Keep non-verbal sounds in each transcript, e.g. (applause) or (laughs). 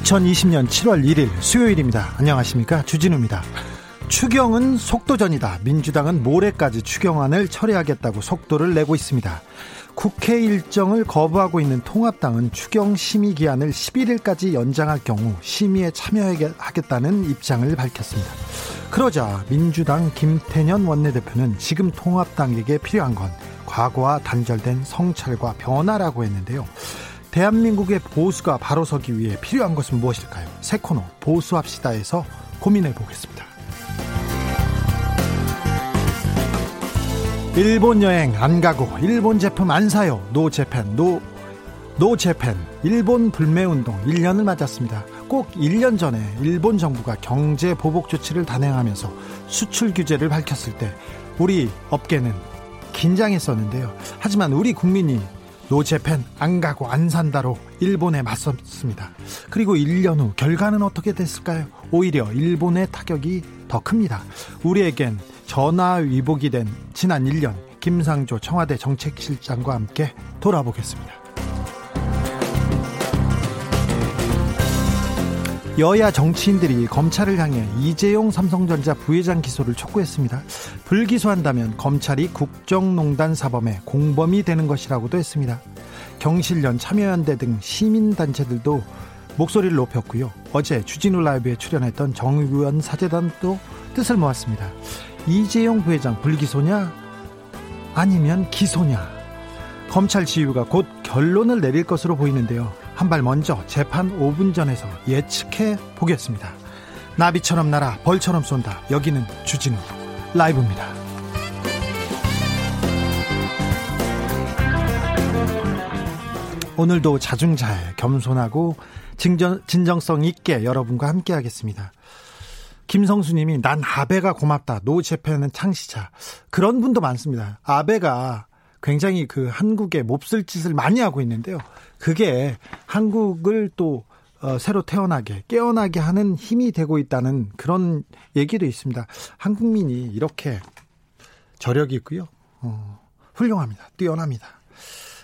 2020년 7월 1일 수요일입니다. 안녕하십니까. 주진우입니다. 추경은 속도전이다. 민주당은 모레까지 추경안을 처리하겠다고 속도를 내고 있습니다. 국회 일정을 거부하고 있는 통합당은 추경 심의 기한을 11일까지 연장할 경우 심의에 참여하겠다는 입장을 밝혔습니다. 그러자 민주당 김태년 원내대표는 지금 통합당에게 필요한 건 과거와 단절된 성찰과 변화라고 했는데요. 대한민국의 보수가 바로 서기 위해 필요한 것은 무엇일까요? 새 코너 보수합시다에서 고민해 보겠습니다. 일본 여행 안 가고 일본 제품 안 사요. No Japan No No Japan 일본 불매운동 1년을 맞았습니다. 꼭 1년 전에 일본 정부가 경제 보복 조치를 단행하면서 수출 규제를 밝혔을 때 우리 업계는 긴장했었는데요. 하지만 우리 국민이 노재팬 안 가고 안 산다로 일본에 맞섰습니다. 그리고 1년 후 결과는 어떻게 됐을까요? 오히려 일본의 타격이 더 큽니다. 우리에겐 전화 위복이 된 지난 1년 김상조 청와대 정책실장과 함께 돌아보겠습니다. 여야 정치인들이 검찰을 향해 이재용 삼성전자 부회장 기소를 촉구했습니다. 불기소한다면 검찰이 국정농단 사범의 공범이 되는 것이라고도 했습니다. 경실련 참여연대 등 시민단체들도 목소리를 높였고요. 어제 주진우 라이브에 출연했던 정의원 사재단도 뜻을 모았습니다. 이재용 부회장 불기소냐? 아니면 기소냐? 검찰 지휘가 곧 결론을 내릴 것으로 보이는데요. 한 발 먼저 재판 5분 전에서 예측해 보겠습니다. 나비처럼 날아 벌처럼 쏜다. 여기는 주진우 라이브입니다. 오늘도 자중잘 겸손하고 진정, 진정성 있게 여러분과 함께 하겠습니다. 김성수님이 난 아베가 고맙다. 노 재팬은 창시자. 그런 분도 많습니다. 아베가 굉장히 그 한국에 몹쓸 짓을 많이 하고 있는데요. 그게 한국을 또 어, 새로 태어나게 깨어나게 하는 힘이 되고 있다는 그런 얘기도 있습니다. 한국민이 이렇게 저력이 있고요. 어, 훌륭합니다. 뛰어납니다.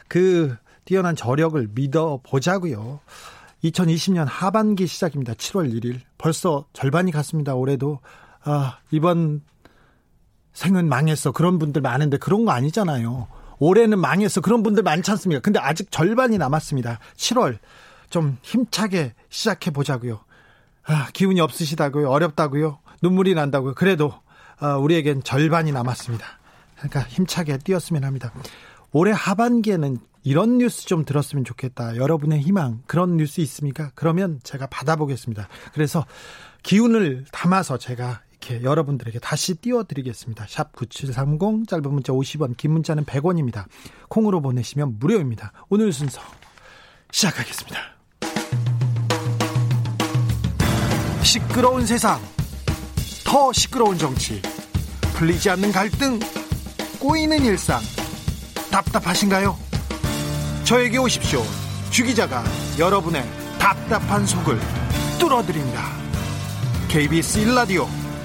그 뛰어난 저력을 믿어 보자고요. 2020년 하반기 시작입니다. 7월 1일. 벌써 절반이 갔습니다. 올해도 아, 이번 생은 망했어. 그런 분들 많은데 그런 거 아니잖아요. 올해는 망해서 그런 분들 많지 않습니까? 근데 아직 절반이 남았습니다. 7월 좀 힘차게 시작해 보자고요. 아, 기운이 없으시다고요. 어렵다고요. 눈물이 난다고요. 그래도 아, 우리에겐 절반이 남았습니다. 그러니까 힘차게 뛰었으면 합니다. 올해 하반기에는 이런 뉴스 좀 들었으면 좋겠다. 여러분의 희망 그런 뉴스 있습니까? 그러면 제가 받아보겠습니다. 그래서 기운을 담아서 제가 이렇게 여러분들에게 다시 띄워드리겠습니다. 샵 9730 짧은 문자 50원 긴 문자는 100원입니다. 콩으로 보내시면 무료입니다. 오늘 순서 시작하겠습니다. 시끄러운 세상 더 시끄러운 정치 풀리지 않는 갈등 꼬이는 일상 답답하신가요? 저에게 오십시오. 주 기자가 여러분의 답답한 속을 뚫어드립니다. KBS 1라디오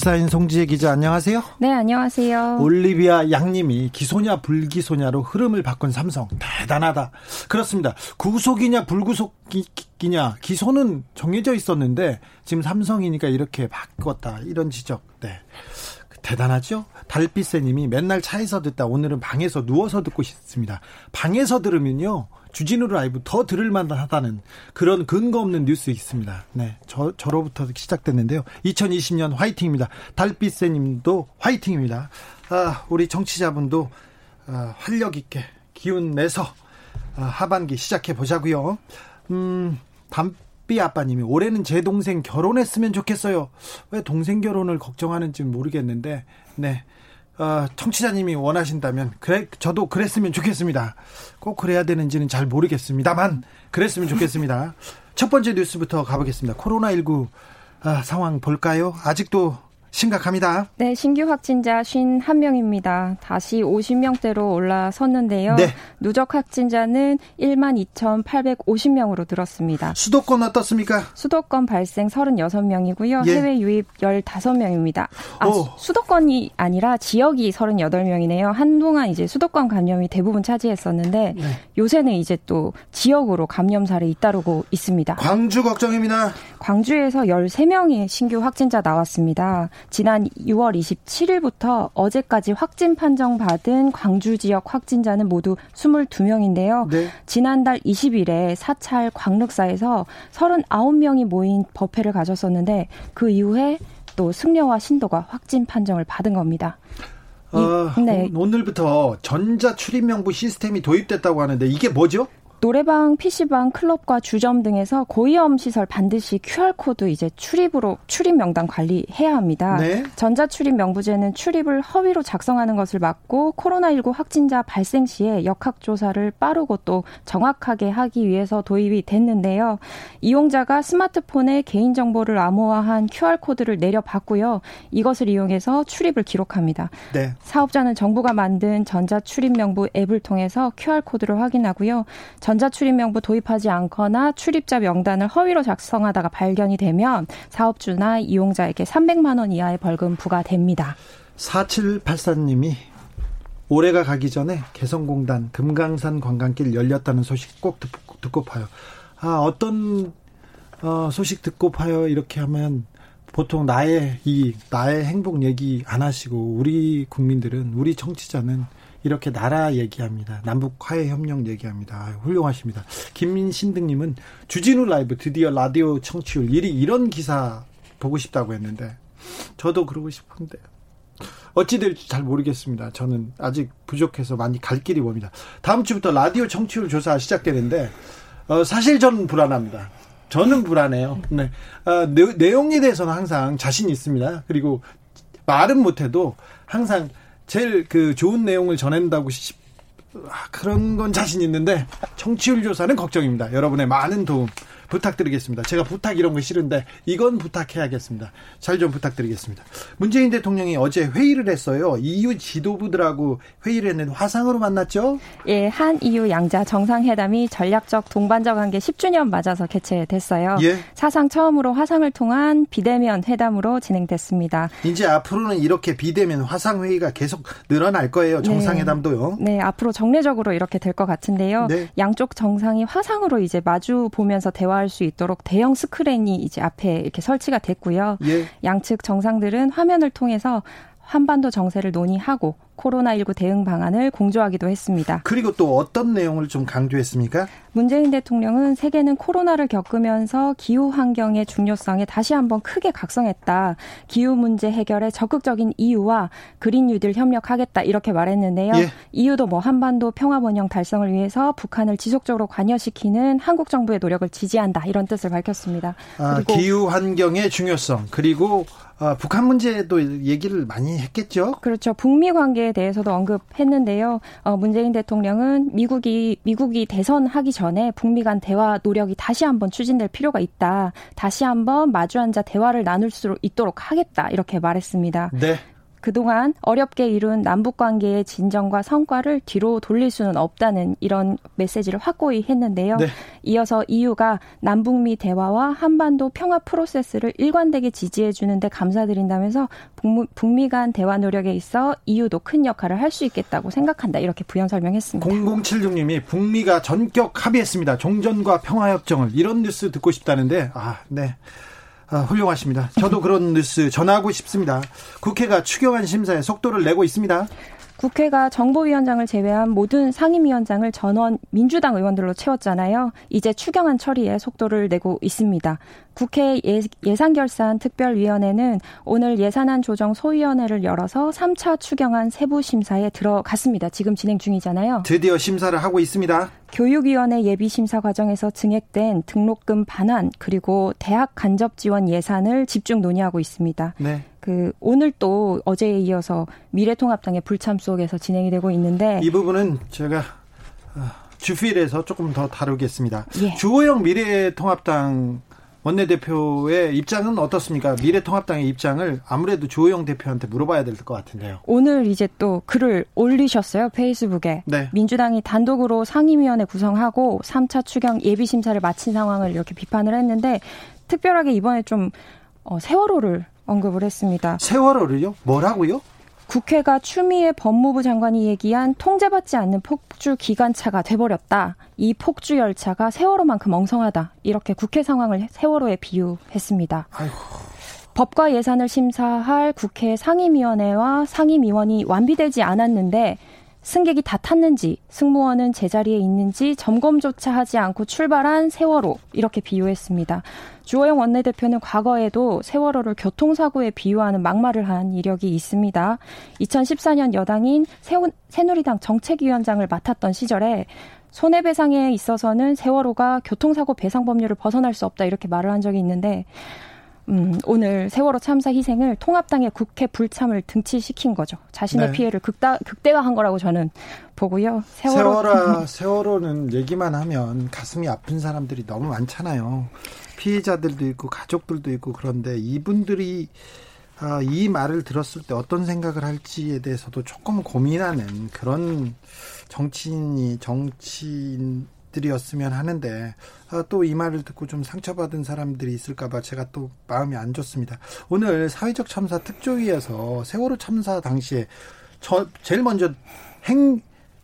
시사인 송지혜 기자 안녕하세요. 네, 안녕하세요. 올리비아 양님이 기소냐 불기소냐로 흐름을 바꾼 삼성 대단하다. 그렇습니다. 구속이냐 불구속이냐 기소는 정해져 있었는데 지금 삼성이니까 이렇게 바꿨다 이런 지적. 네. 대단하죠? 달빛새님이 맨날 차에서 듣다 오늘은 방에서 누워서 듣고 싶습니다. 방에서 들으면요 주진우 라이브 더 들을 만하다는 그런 근거 없는 뉴스 있습니다. 네. 저, 저로부터 시작됐는데요. 2020년 화이팅입니다. 달빛새님도 화이팅입니다. 아, 우리 정치자분도 아, 활력 있게 기운 내서 아, 하반기 시작해 보자고요. 음, 담비 아빠님이 올해는 제 동생 결혼했으면 좋겠어요. 왜 동생 결혼을 걱정하는지 모르겠는데, 네. 어, 청취자님이 원하신다면 그래 저도 그랬으면 좋겠습니다. 꼭 그래야 되는지는 잘 모르겠습니다만 그랬으면 좋겠습니다. 첫 번째 뉴스부터 가보겠습니다. 코로나 19 아, 상황 볼까요? 아직도 심각합니다. 네, 신규 확진자 51명입니다. 다시 50명대로 올라섰는데요. 네. 누적 확진자는 1만 2,850명으로 늘었습니다. 수도권 어떻습니까? 수도권 발생 36명이고요. 예. 해외 유입 15명입니다. 아, 오. 수도권이 아니라 지역이 38명이네요. 한동안 이제 수도권 감염이 대부분 차지했었는데 네. 요새는 이제 또 지역으로 감염사를 잇따르고 있습니다. 광주 걱정입니다. 광주에서 13명의 신규 확진자 나왔습니다. 지난 6월 27일부터 어제까지 확진 판정받은 광주 지역 확진자는 모두 22명인데요. 네. 지난달 20일에 사찰 광륵사에서 39명이 모인 법회를 가졌었는데 그 이후에 또 승려와 신도가 확진 판정을 받은 겁니다. 어, 네. 오늘부터 전자 출입 명부 시스템이 도입됐다고 하는데 이게 뭐죠? 노래방, PC방, 클럽과 주점 등에서 고위험 시설 반드시 QR코드 이제 출입으로 출입 명단 관리해야 합니다. 네. 전자 출입 명부제는 출입을 허위로 작성하는 것을 막고 코로나19 확진자 발생 시에 역학 조사를 빠르고 또 정확하게 하기 위해서 도입이 됐는데요. 이용자가 스마트폰에 개인 정보를 암호화한 QR코드를 내려받고요. 이것을 이용해서 출입을 기록합니다. 네. 사업자는 정부가 만든 전자 출입 명부 앱을 통해서 QR코드를 확인하고요. 전자출입명부 도입하지 않거나 출입자 명단을 허위로 작성하다가 발견이 되면 사업주나 이용자에게 300만 원 이하의 벌금 부과됩니다. 4784님이 올해가 가기 전에 개성공단 금강산 관광길 열렸다는 소식 꼭 듣고, 듣고 파요. 아, 어떤 어, 소식 듣고 파요 이렇게 하면 보통 나의 이 나의 행복 얘기 안 하시고 우리 국민들은 우리 청취자는 이렇게 나라 얘기합니다. 남북 화해 협력 얘기합니다. 아유, 훌륭하십니다. 김민신등님은 주진우 라이브 드디어 라디오 청취율 1위 이런 기사 보고 싶다고 했는데 저도 그러고 싶은데 어찌 될지 잘 모르겠습니다. 저는 아직 부족해서 많이 갈 길이 멉니다. 다음 주부터 라디오 청취율 조사 시작되는데 어, 사실 저는 불안합니다. 저는 불안해요. 네. 어, 내, 용에 대해서는 항상 자신 있습니다. 그리고 말은 못해도 항상 제일 그 좋은 내용을 전한다고 싶, 아, 그런 건 자신 있는데 청취율 조사는 걱정입니다. 여러분의 많은 도움 부탁드리겠습니다. 제가 부탁 이런 거 싫은데 이건 부탁해야겠습니다. 잘 좀 부탁드리겠습니다. 문재인 대통령이 어제 회의를 했어요. EU 지도부들하고 회의를 했는데 화상으로 만났죠? 예, 한 EU 양자 정상회담이 전략적 동반자 관계 10주년 맞아서 개최됐어요. 예. 사상 처음으로 화상을 통한 비대면 회담으로 진행됐습니다. 이제 앞으로는 이렇게 비대면 화상 회의가 계속 늘어날 거예요. 네. 정상회담도요. 네, 네 앞으로 정례적으로 이렇게 될 것 같은데요. 네. 양쪽 정상이 화상으로 이제 마주 보면서 대화 대화할 수 있도록 대형 스크린이 이제 앞에 이렇게 설치가 됐고요. 예. 양측 정상들은 화면을 통해서 한반도 정세를 논의하고 코로나19 대응 방안을 공조하기도 했습니다. 그리고 또 어떤 내용을 좀 강조했습니까? 문재인 대통령은 세계는 코로나를 겪으면서 기후 환경의 중요성에 다시 한번 크게 각성했다. 기후 문제 해결에 적극적인 이유와 그린 뉴딜 협력하겠다 이렇게 말했는데요. 예. 이유도 뭐 한반도 평화 번영 달성을 위해서 북한을 지속적으로 관여시키는 한국 정부의 노력을 지지한다 이런 뜻을 밝혔습니다. 아, 기후 환경의 중요성 그리고 아, 북한 문제도 얘기를 많이 했겠죠. 그렇죠. 북미 관계 에 대해서도 언급했는데요. 어, 문재인 대통령은 미국이 미국이 대선하기 전에 북미 간 대화 노력이 다시 한번 추진될 필요가 있다. 다시 한번 마주 앉아 대화를 나눌 수 있도록 하겠다. 이렇게 말했습니다. 네. 그동안 어렵게 이룬 남북 관계의 진정과 성과를 뒤로 돌릴 수는 없다는 이런 메시지를 확고히 했는데요. 네. 이어서 EU가 남북미 대화와 한반도 평화 프로세스를 일관되게 지지해 주는데 감사드린다면서 북미 간 대화 노력에 있어 EU도 큰 역할을 할 수 있겠다고 생각한다. 이렇게 부연 설명했습니다. 0076님이 북미가 전격 합의했습니다. 종전과 평화 협정을 이런 뉴스 듣고 싶다는데 아, 네. 아, 훌륭하십니다. 저도 그런 뉴스 전하고 싶습니다. 국회가 추경안 심사에 속도를 내고 있습니다. 국회가 정보위원장을 제외한 모든 상임위원장을 전원 민주당 의원들로 채웠잖아요. 이제 추경안 처리에 속도를 내고 있습니다. 국회 예, 산결산 특별위원회는 오늘 예산안 조정 소위원회를 열어서 3차 추경안 세부 심사에 들어갔습니다. 지금 진행 중이잖아요. 드디어 심사를 하고 있습니다. 교육위원회 예비심사 과정에서 증액된 등록금 반환 그리고 대학 간접 지원 예산을 집중 논의하고 있습니다. 네. 그 오늘 또 어제에 이어서 미래통합당의 불참 속에서 진행이 되고 있는데 이 부분은 제가 어, 주필에서 조금 더 다루겠습니다. 예. 주호영 미래통합당 원내대표의 입장은 어떻습니까? 미래통합당의 입장을 아무래도 주호영 대표한테 물어봐야 될 것 같은데요. 오늘 이제 또 글을 올리셨어요. 페이스북에. 네. 민주당이 단독으로 상임위원회 구성하고 3차 추경 예비심사를 마친 상황을 이렇게 비판을 했는데 특별하게 이번에 좀 어, 세월호를 언급을 했습니다. 세월호를요? 뭐라고요? 국회가 추미애 법무부 장관이 얘기한 통제받지 않는 폭주 기관차가 돼버렸다. 이 폭주 열차가 세월호만큼 엉성하다. 이렇게 국회 상황을 세월호에 비유했습니다. 아이고. 법과 예산을 심사할 국회 상임위원회와 상임위원이 완비되지 않았는데 승객이 다 탔는지 승무원은 제자리에 있는지 점검조차 하지 않고 출발한 세월호 이렇게 비유했습니다. 주호영 원내대표는 과거에도 세월호를 교통사고에 비유하는 막말을 한 이력이 있습니다. 2014년 여당인 새누리당 정책위원장을 맡았던 시절에 손해배상에 있어서는 세월호가 교통사고 배상 법률을 벗어날 수 없다 이렇게 말을 한 적이 있는데 음, 오늘 세월호 참사 희생을 통합당의 국회 불참을 등치시킨 거죠. 자신의 네. 피해를 극다, 극대화한 거라고 저는 보고요. 세월호. 세월호, 세월호는 얘기만 하면 가슴이 아픈 사람들이 너무 많잖아요. 피해자들도 있고 가족들도 있고 그런데 이분들이 아, 이 말을 들었을 때 어떤 생각을 할지에 대해서도 조금 고민하는 그런 정치인이 정치인 들이었으면 하는데 아, 또이 말을 듣고 좀 상처받은 사람들이 있을까봐 제가 또 마음이 안 좋습니다. 오늘 사회적 참사 특조위에서 세월호 참사 당시에 저 제일 먼저 행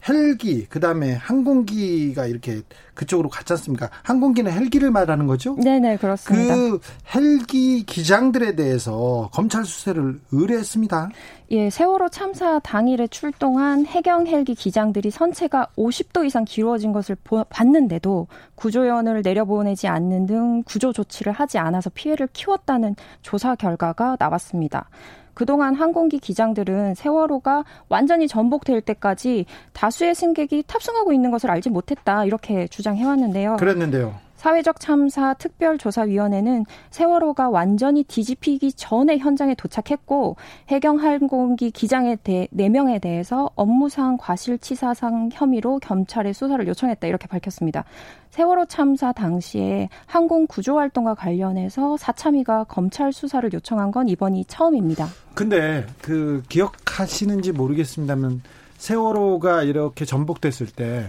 헬기 그다음에 항공기가 이렇게 그쪽으로 갔지 않습니까? 항공기는 헬기를 말하는 거죠? 네네 그렇습니다. 그 헬기 기장들에 대해서 검찰 수사를 의뢰했습니다. 예, 세월호 참사 당일에 출동한 해경 헬기 기장들이 선체가 50도 이상 기울어진 것을 봤는데도 구조연을 내려보내지 않는 등 구조 조치를 하지 않아서 피해를 키웠다는 조사 결과가 나왔습니다. 그동안 항공기 기장들은 세월호가 완전히 전복될 때까지 다수의 승객이 탑승하고 있는 것을 알지 못했다 이렇게 주장 해왔는데요. 그랬는데요. 사회적 참사 특별조사위원회는 세월호가 완전히 뒤집히기 전에 현장에 도착했고 해경 항공기 기장에 대해 4명에 대해서 업무상 과실치사상 혐의로 검찰에 수사를 요청했다 이렇게 밝혔습니다. 세월호 참사 당시에 항공 구조 활동과 관련해서 사참위가 검찰 수사를 요청한 건 이번이 처음입니다. 근데 그 기억하시는지 모르겠습니다만 세월호가 이렇게 전복됐을 때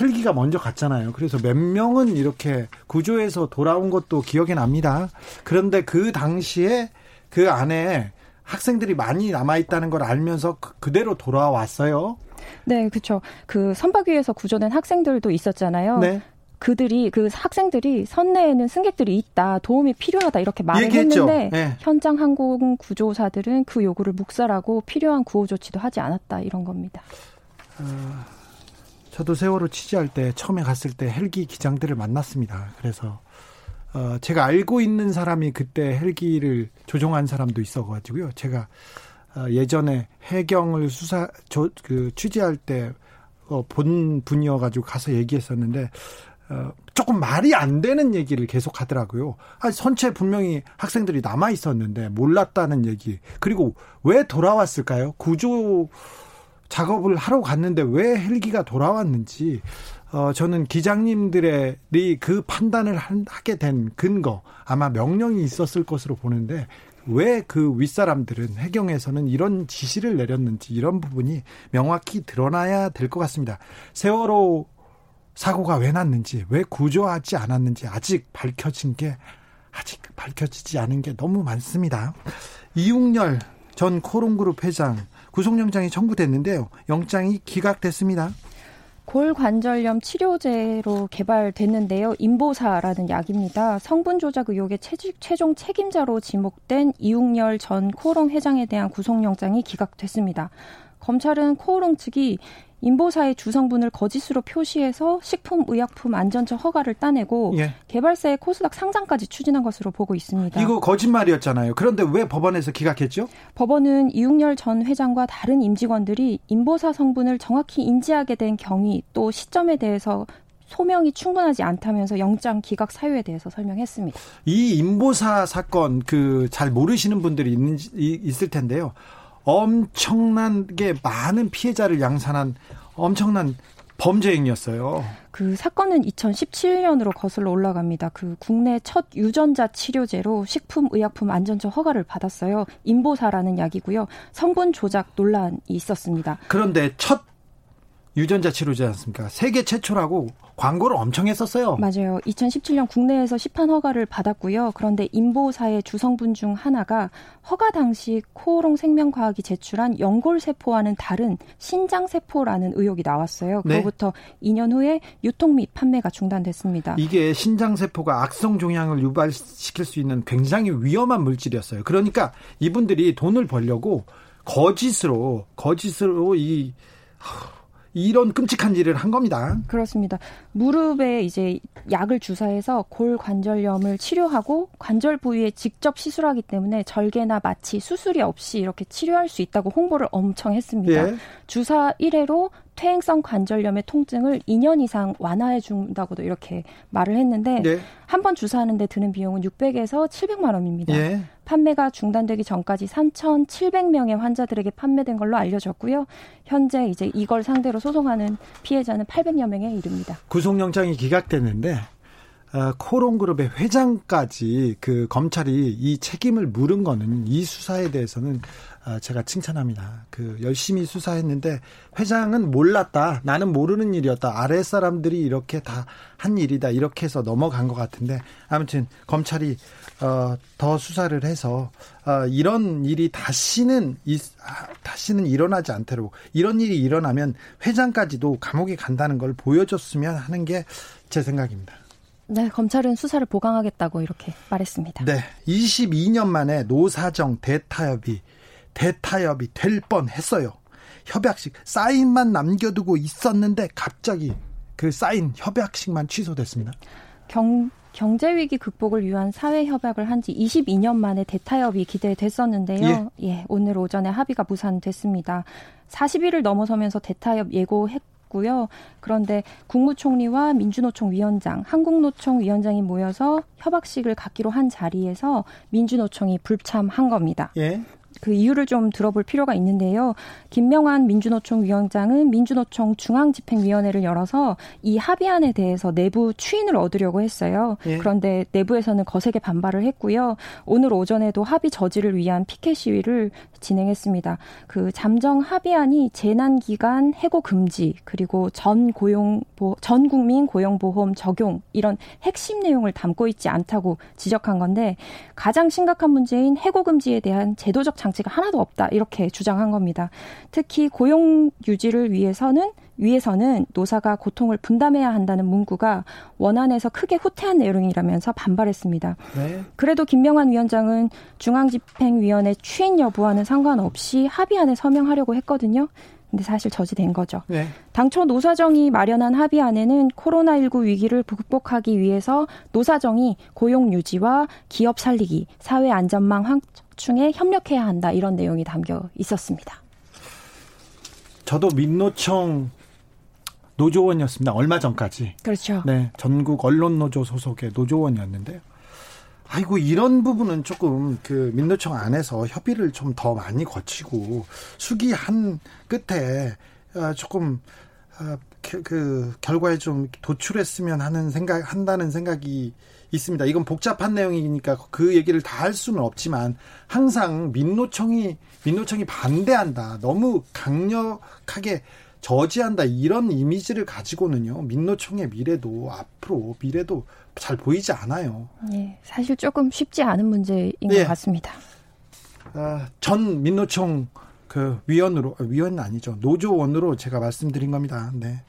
헬기가 먼저 갔잖아요. 그래서 몇 명은 이렇게 구조해서 돌아온 것도 기억이 납니다. 그런데 그 당시에 그 안에 학생들이 많이 남아 있다는 걸 알면서 그, 그대로 돌아왔어요. 네, 그렇죠. 그 선박 위에서 구조된 학생들도 있었잖아요. 네. 그들이 그 학생들이 선내에는 승객들이 있다 도움이 필요하다 이렇게 말을 얘기했죠. 했는데 네. 현장 항공 구조사들은 그 요구를 묵살하고 필요한 구호 조치도 하지 않았다 이런 겁니다. 어... 저도 세월호 취재할 때 처음에 갔을 때 헬기 기장들을 만났습니다. 그래서 어, 제가 알고 있는 사람이 그때 헬기를 조종한 사람도 있어가지고요. 제가 어, 예전에 해경을 수사 저, 그 취재할 때본 어, 분이어가지고 가서 얘기했었는데 어, 조금 말이 안 되는 얘기를 계속 하더라고요. 아, 선체 분명히 학생들이 남아 있었는데 몰랐다는 얘기. 그리고 왜 돌아왔을까요? 구조 작업을 하러 갔는데 왜 헬기가 돌아왔는지 어, 저는 기장님들의 그 판단을 하게 된 근거 아마 명령이 있었을 것으로 보는데 왜 그 윗사람들은 해경에서는 이런 지시를 내렸는지 이런 부분이 명확히 드러나야 될 것 같습니다. 세월호 사고가 왜 났는지 왜 구조하지 않았는지 아직 밝혀진 게 아직 밝혀지지 않은 게 너무 많습니다. 이웅열 전 코롱그룹 회장 구속영장이 청구됐는데요. 영장이 기각됐습니다. 골관절염 치료제로 개발됐는데요. 인보사라는 약입니다. 성분 조작 의혹의 최종 책임자로 지목된 이웅열 전 코롱 회장에 대한 구속영장이 기각됐습니다. 검찰은 코오롱 측이 인보사의 주성분을 거짓으로 표시해서 식품의약품 안전처 허가를 따내고 예. 개발사의 코스닥 상장까지 추진한 것으로 보고 있습니다. 이거 거짓말이었잖아요. 그런데 왜 법원에서 기각했죠? 법원은 이웅열 전 회장과 다른 임직원들이 인보사 성분을 정확히 인지하게 된 경위 또 시점에 대해서 소명이 충분하지 않다면서 영장 기각 사유에 대해서 설명했습니다. 이 인보사 사건 그 잘 모르시는 분들이 있는 있을 텐데요. 엄청난게 많은 피해자를 양산한 엄청난 범죄 행위였어요. 그 사건은 2017년으로 거슬러 올라갑니다. 그 국내 첫 유전자 치료제로 식품의약품 안전처 허가를 받았어요. 인보사라는 약이고요. 성분 조작 논란이 있었습니다. 그런데 첫 유전자 치료제 않습니까? 세계 최초라고 광고를 엄청 했었어요. 맞아요. 2017년 국내에서 시판 허가를 받았고요. 그런데 인보사의 주성분 중 하나가 허가 당시 코오롱 생명과학이 제출한 연골세포와는 다른 신장세포라는 의혹이 나왔어요. 네. 그로부터 네. 2년 후에 유통 및 판매가 중단됐습니다. 이게 신장세포가 악성 종양을 유발시킬 수 있는 굉장히 위험한 물질이었어요. 그러니까 이분들이 돈을 벌려고 거짓으로 거짓으로 이 이런 끔찍한 일을 한 겁니다. 그렇습니다. 무릎에 이제 약을 주사해서 골 관절염을 치료하고 관절 부위에 직접 시술하기 때문에 절개나 마취, 수술이 없이 이렇게 치료할 수 있다고 홍보를 엄청 했습니다. 예. 주사 1회로 퇴행성 관절염의 통증을 2년 이상 완화해 준다고도 이렇게 말을 했는데 네. 한번 주사하는데 드는 비용은 600에서 700만 원입니다. 예. 판매가 중단되기 전까지 3,700명의 환자들에게 판매된 걸로 알려졌고요. 현재 이제 이걸 상대로 소송하는 피해자는 800여 명에 이릅니다. 구속영장이 기각됐는데 어, 코롱그룹의 회장까지 그 검찰이 이 책임을 물은 거는 이 수사에 대해서는 아, 제가 칭찬합니다. 그 열심히 수사했는데 회장은 몰랐다. 나는 모르는 일이었다. 아래 사람들이 이렇게 다 한 일이다. 이렇게 해서 넘어간 것 같은데 아무튼 검찰이 어, 더 수사를 해서 어, 이런 일이 다시는 이, 아, 다시는 일어나지 않도록 이런 일이 일어나면 회장까지도 감옥에 간다는 걸 보여줬으면 하는 게 제 생각입니다. 네, 검찰은 수사를 보강하겠다고 이렇게 말했습니다. 네, 22년 만에 노사정 대타협이 대타협이 될 뻔했어요. 협약식 사인만 남겨두고 있었는데 갑자기 그 사인 협약식만 취소됐습니다. 경 경제 위기 극복을 위한 사회 협약을 한 지 22년 만에 대타협이 기대됐었는데요. 예. 예, 오늘 오전에 합의가 무산됐습니다. 40일을 넘어서면서 대타협 예고했 고요. 그런데 국무총리와 민주노총 위원장, 한국노총 위원장이 모여서 협약식을 갖기로 한 자리에서 민주노총이 불참한 겁니다. 예. 그 이유를 좀 들어볼 필요가 있는데요. 김명환 민주노총 위원장은 민주노총 중앙집행위원회를 열어서 이 합의안에 대해서 내부 추인을 얻으려고 했어요. 예. 그런데 내부에서는 거세게 반발을 했고요. 오늘 오전에도 합의 저지를 위한 피켓 시위를 진행했습니다. 그 잠정 합의안이 재난 기간 해고 금지 그리고 전 고용 전 국민 고용보험 적용 이런 핵심 내용을 담고 있지 않다고 지적한 건데 가장 심각한 문제인 해고 금지에 대한 제도적 장 치가 하나도 없다 이렇게 주장한 겁니다. 특히 고용 유지를 위해서는 위에서는 노사가 고통을 분담해야 한다는 문구가 원안에서 크게 후퇴한 내용이라면서 반발했습니다. 네. 그래도 김명환 위원장은 중앙집행위원회 취인 여부와는 상관없이 합의안에 서명하려고 했거든요. 근데 사실 저지된 거죠. 네. 당초 노사정이 마련한 합의안에는 코로나19 위기를 극복하기 위해서 노사정이 고용 유지와 기업 살리기, 사회 안전망 확충에 협력해야 한다 이런 내용이 담겨 있었습니다. 저도 민노총 노조원이었습니다. 얼마 전까지. 그렇죠. 네, 전국 언론 노조 소속의 노조원이었는데요. 아이고 이런 부분은 조금 그 민노총 안에서 협의를 좀 더 많이 거치고 수기 한 끝에 어, 조금 어, 그 결과에 좀 도출했으면 하는 생각 한다는 생각이 있습니다. 이건 복잡한 내용이니까 그 얘기를 다 할 수는 없지만 항상 민노총이 민노총이 반대한다. 너무 강력하게 저지한다 이런 이미지를 가지고는요 민노총의 미래도 앞으로 미래도 잘 보이지 않아요. 네, 사실 조금 쉽지 않은 문제인 네. 것 같습니다. 아, 전 민노총 그 위원으로 아, 위원은 아니죠 노조원으로 제가 말씀드린 겁니다. 네.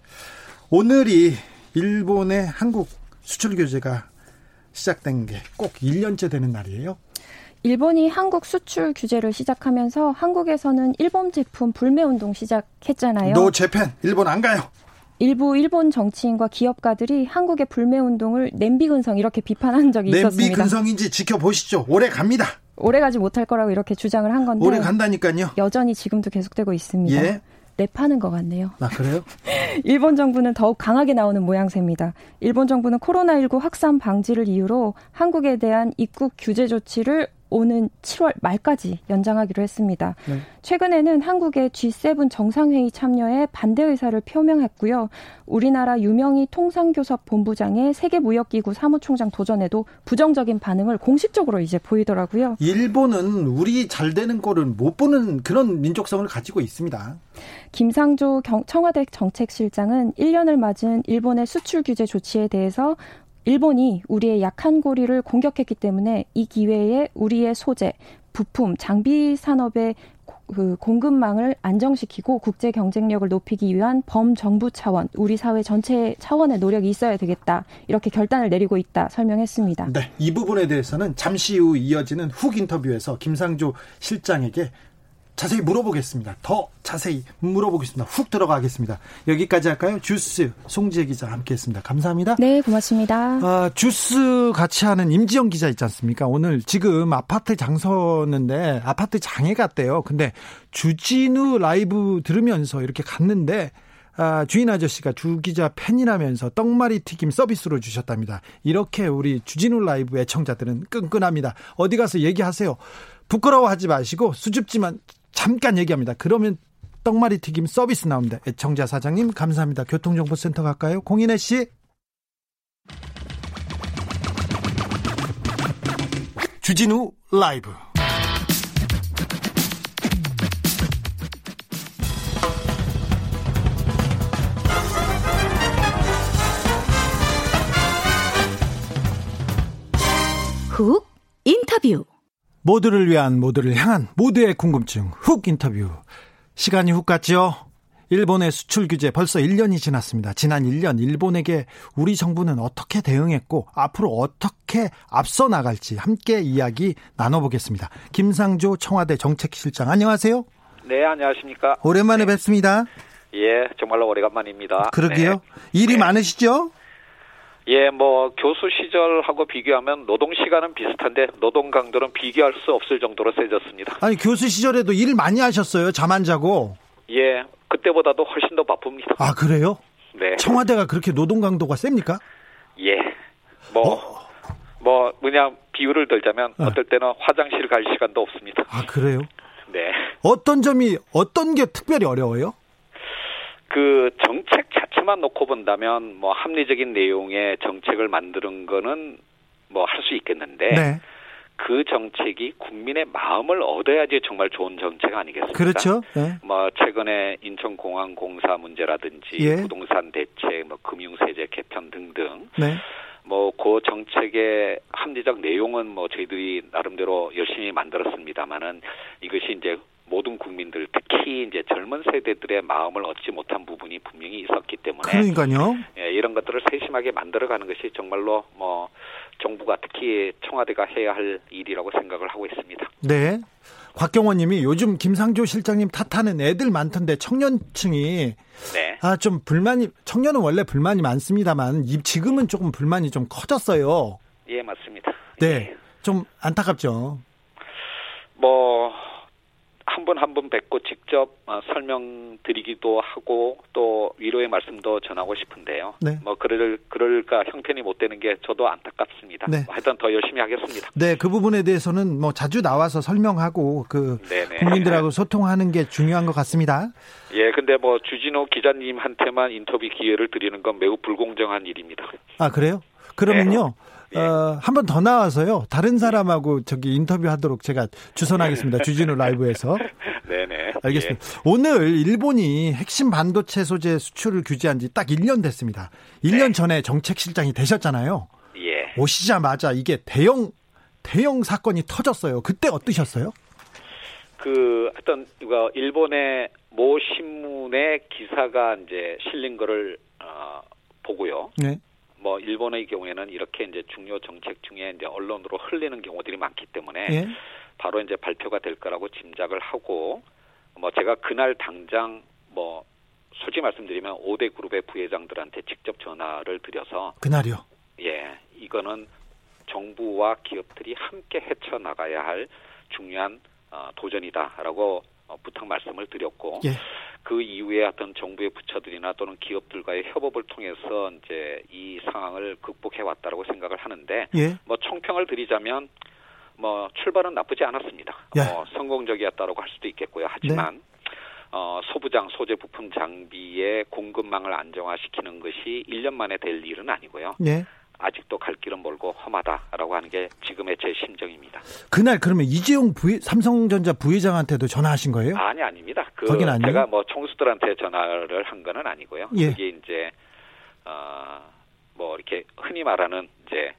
오늘이 일본의 한국 수출 규제가 시작된 게 꼭 1년째 되는 날이에요. 일본이 한국 수출 규제를 시작하면서 한국에서는 일본 제품 불매 운동 시작했잖아요. 노 재팬 일본 안 가요. 일부 일본 정치인과 기업가들이 한국의 불매 운동을 냄비 근성 이렇게 비판한 적이 냄비 있었습니다. 냄비 근성인지 지켜보시죠. 오래 갑니다. 오래 가지 못할 거라고 이렇게 주장을 한 건데 오래 간다니까요. 여전히 지금도 계속되고 있습니다. 예. 랩하는 것 같네요. 아, 그래요? (laughs) 일본 정부는 더욱 강하게 나오는 모양새입니다. 일본 정부는 코로나19 확산 방지를 이유로 한국에 대한 입국 규제 조치를 오는 7월 말까지 연장하기로 했습니다. 네. 최근에는 한국의 G7 정상회의 참여에 반대 의사를 표명했고요. 우리나라 유명희 통상교섭 본부장의 세계무역기구 사무총장 도전에도 부정적인 반응을 공식적으로 이제 보이더라고요. 일본은 우리 잘 되는 꼴을 못 보는 그런 민족성을 가지고 있습니다. 김상조 청와대 정책실장은 1년을 맞은 일본의 수출 규제 조치에 대해서 일본이 우리의 약한 고리를 공격했기 때문에 이 기회에 우리의 소재, 부품, 장비 산업의 그 공급망을 안정시키고 국제 경쟁력을 높이기 위한 범정부 차원, 우리 사회 전체 차원의 노력이 있어야 되겠다. 이렇게 결단을 내리고 있다 설명했습니다. 네, 이 부분에 대해서는 잠시 후 이어지는 훅 인터뷰에서 김상조 실장에게 자세히 물어보겠습니다. 더 자세히 물어보겠습니다. 훅 들어가겠습니다. 여기까지 할까요? 주스 송지혜 기자 함께했습니다. 감사합니다. 네, 고맙습니다. 아, 주스 같이 하는 임지영 기자 있지 않습니까? 오늘 지금 아파트 장서는데 아파트 장에 갔대요. 근데 주진우 라이브 들으면서 이렇게 갔는데 아, 주인 아저씨가 주 기자 팬이라면서 떡말이 튀김 서비스로 주셨답니다. 이렇게 우리 주진우 라이브 애청자들은 끈끈합니다. 어디 가서 얘기하세요. 부끄러워하지 마시고 수줍지만 잠깐 얘기합니다. 그러면 떡말이 튀김 서비스 나옵니다. 애청자 사장님 감사합니다. 교통정보센터 갈까요? 공인혜 씨. 주진우 라이브. 훅 인터뷰. 모두를 위한 모두를 향한 모두의 궁금증 훅 인터뷰. 시간이 훅 갔죠? 일본의 수출 규제 벌써 1년이 지났습니다. 지난 1년 일본에게 우리 정부는 어떻게 대응했고 앞으로 어떻게 앞서 나갈지 함께 이야기 나눠보겠습니다. 김상조 청와대 정책실장 안녕하세요. 네, 안녕하십니까? 오랜만에 네. 뵙습니다. 예, 정말로 오래간만입니다. 그러게요. 네. 일이 네. 많으시죠? 예, 뭐 교수 시절하고 비교하면 노동 시간은 비슷한데 노동 강도는 비교할 수 없을 정도로 세졌습니다. 아니 교수 시절에도 일 많이 하셨어요. 잠 안 자고. 예, 그때보다도 훨씬 더 바쁩니다. 아 그래요? 네. 청와대가 그렇게 노동 강도가 셉니까? 예. 뭐. 어? 뭐 그냥 비유를 들자면 어. 어떨 때는 화장실 갈 시간도 없습니다. 아 그래요? 네. 어떤 점이 어떤 게 특별히 어려워요? 그 정책 자체만 놓고 본다면 뭐 합리적인 내용의 정책을 만드는 거는 뭐 할 수 있겠는데 네. 그 정책이 국민의 마음을 얻어야지 정말 좋은 정책 아니겠습니까? 그렇죠. 네. 뭐 최근에 인천공항 공사 문제라든지 예. 부동산 대책, 뭐 금융세제 개편 등등. 네. 뭐그 정책의 합리적 내용은 뭐 저희들이 나름대로 열심히 만들었습니다만은 이것이 이제 모든 국민들 특히 이제 젊은 세대들의 마음을 얻지 못한 부분이 분명히 있었기 때문에 그러니까요. 예, 이런 것들을 세심하게 만들어가는 것이 정말로 뭐 정부가 특히 청와대가 해야 할 일이라고 생각을 하고 있습니다. 네. 곽경원님이 요즘 김상조 실장님 탓하는 애들 많던데 청년층이 네. 아좀 불만이 청년은 원래 불만이 많습니다만 지금은 조금 불만이 좀 커졌어요. 예 맞습니다. 네, 예. 좀 안타깝죠. 뭐 한 분 한 분 뵙고 직접 어, 설명드리기도 하고 또 위로의 말씀도 전하고 싶은데요. 네. 뭐 그럴 그럴까 형편이 못 되는 게 저도 안타깝습니다. 네. 뭐 하여튼 더 열심히 하겠습니다. 네, 그 부분에 대해서는 뭐 자주 나와서 설명하고 그 네네. 국민들하고 소통하는 게 중요한 것 같습니다. 예, 근데 뭐 주진호 기자님한테만 인터뷰 기회를 드리는 건 매우 불공정한 일입니다. 아 그래요? 그러면요. 네. 예. 어, 한 번 더 나와서요. 다른 사람하고 저기 인터뷰하도록 제가 주선하겠습니다. 주진우 라이브에서. (laughs) 네네. 알겠습니다. 예. 오늘 일본이 핵심 반도체 소재 수출을 규제한 지 딱 1년 됐습니다. 1년 네. 전에 정책실장이 되셨잖아요. 예. 오시자마자 이게 대형 대형 사건이 터졌어요. 그때 어떠셨어요? 그 어떤 이거 일본의 모 신문의 기사가 이제 실린 거를 어, 보고요. 네. 뭐 일본의 경우에는 이렇게 이제 중요 정책 중에 이제 언론으로 흘리는 경우들이 많기 때문에 예? 바로 이제 발표가 될 거라고 짐작을 하고 뭐 제가 그날 당장 뭐 솔직히 말씀드리면 5대 그룹의 부회장들한테 직접 전화를 드려서 그날이요. 예, 이거는 정부와 기업들이 함께 헤쳐 나가야 할 중요한 어, 도전이다라고 어, 부탁 말씀을 드렸고 예. 그 이후에 어떤 정부의 부처들이나 또는 기업들과의 협업을 통해서 이제 이 상황을 극복해 왔다라고 생각을 하는데 예. 뭐 총평을 드리자면 뭐 출발은 나쁘지 않았습니다. 예. 어, 성공적이었다고 할 수도 있겠고요. 하지만 네. 어, 소부장 소재 부품 장비의 공급망을 안정화시키는 것이 1년 만에 될 일은 아니고요. 네. 아직도 갈 길은 멀고 험하다라고 하는 게 지금의 제 심정입니다. 그날 그러면 이재용 부회, 삼성전자 부회장한테도 전화하신 거예요? 아니 아닙니다. 그 거긴 아니에요? 제가 뭐 총수들한테 전화를 한 거는 아니고요. 예. 그게 이제 어뭐 이렇게 흔히 말하는 이제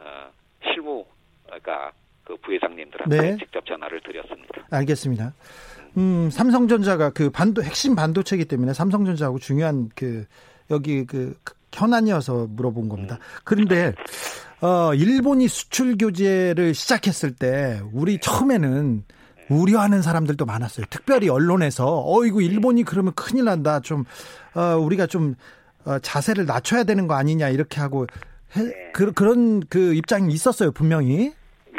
어 실무 그러니까 그 부회장님들한테 네. 직접 전화를 드렸습니다. 알겠습니다. 음, 삼성전자가 그 반도 핵심 반도체이기 때문에 삼성전자하고 중요한 그 여기 그 현안이어서 물어본 겁니다. 그런데 어 일본이 수출 규제를 시작했을 때 우리 처음에는 우려하는 사람들도 많았어요. 특별히 언론에서 어이구 일본이 그러면 큰일 난다. 좀 어, 우리가 좀 어, 자세를 낮춰야 되는 거 아니냐 이렇게 하고 해, 그, 그런 그 입장이 있었어요 분명히.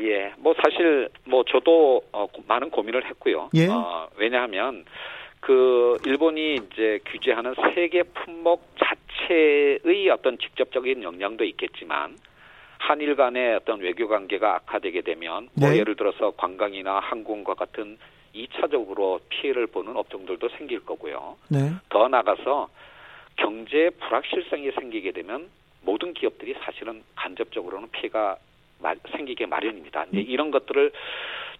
예, 뭐 사실 뭐 저도 어, 많은 고민을 했고요. 예. 어, 왜냐하면 그 일본이 이제 규제하는 세계 품목 자체의 어떤 직접적인 영향도 있겠지만 한일 간의 어떤 외교 관계가 악화되게 되면 뭐 네. 예를 들어서 관광이나 항공과 같은 2차적으로 피해를 보는 업종들도 생길 거고요. 네. 더 나가서 경제 불확실성이 생기게 되면 모든 기업들이 사실은 간접적으로는 피해가 생기게 마련입니다. 음. 이런 것들을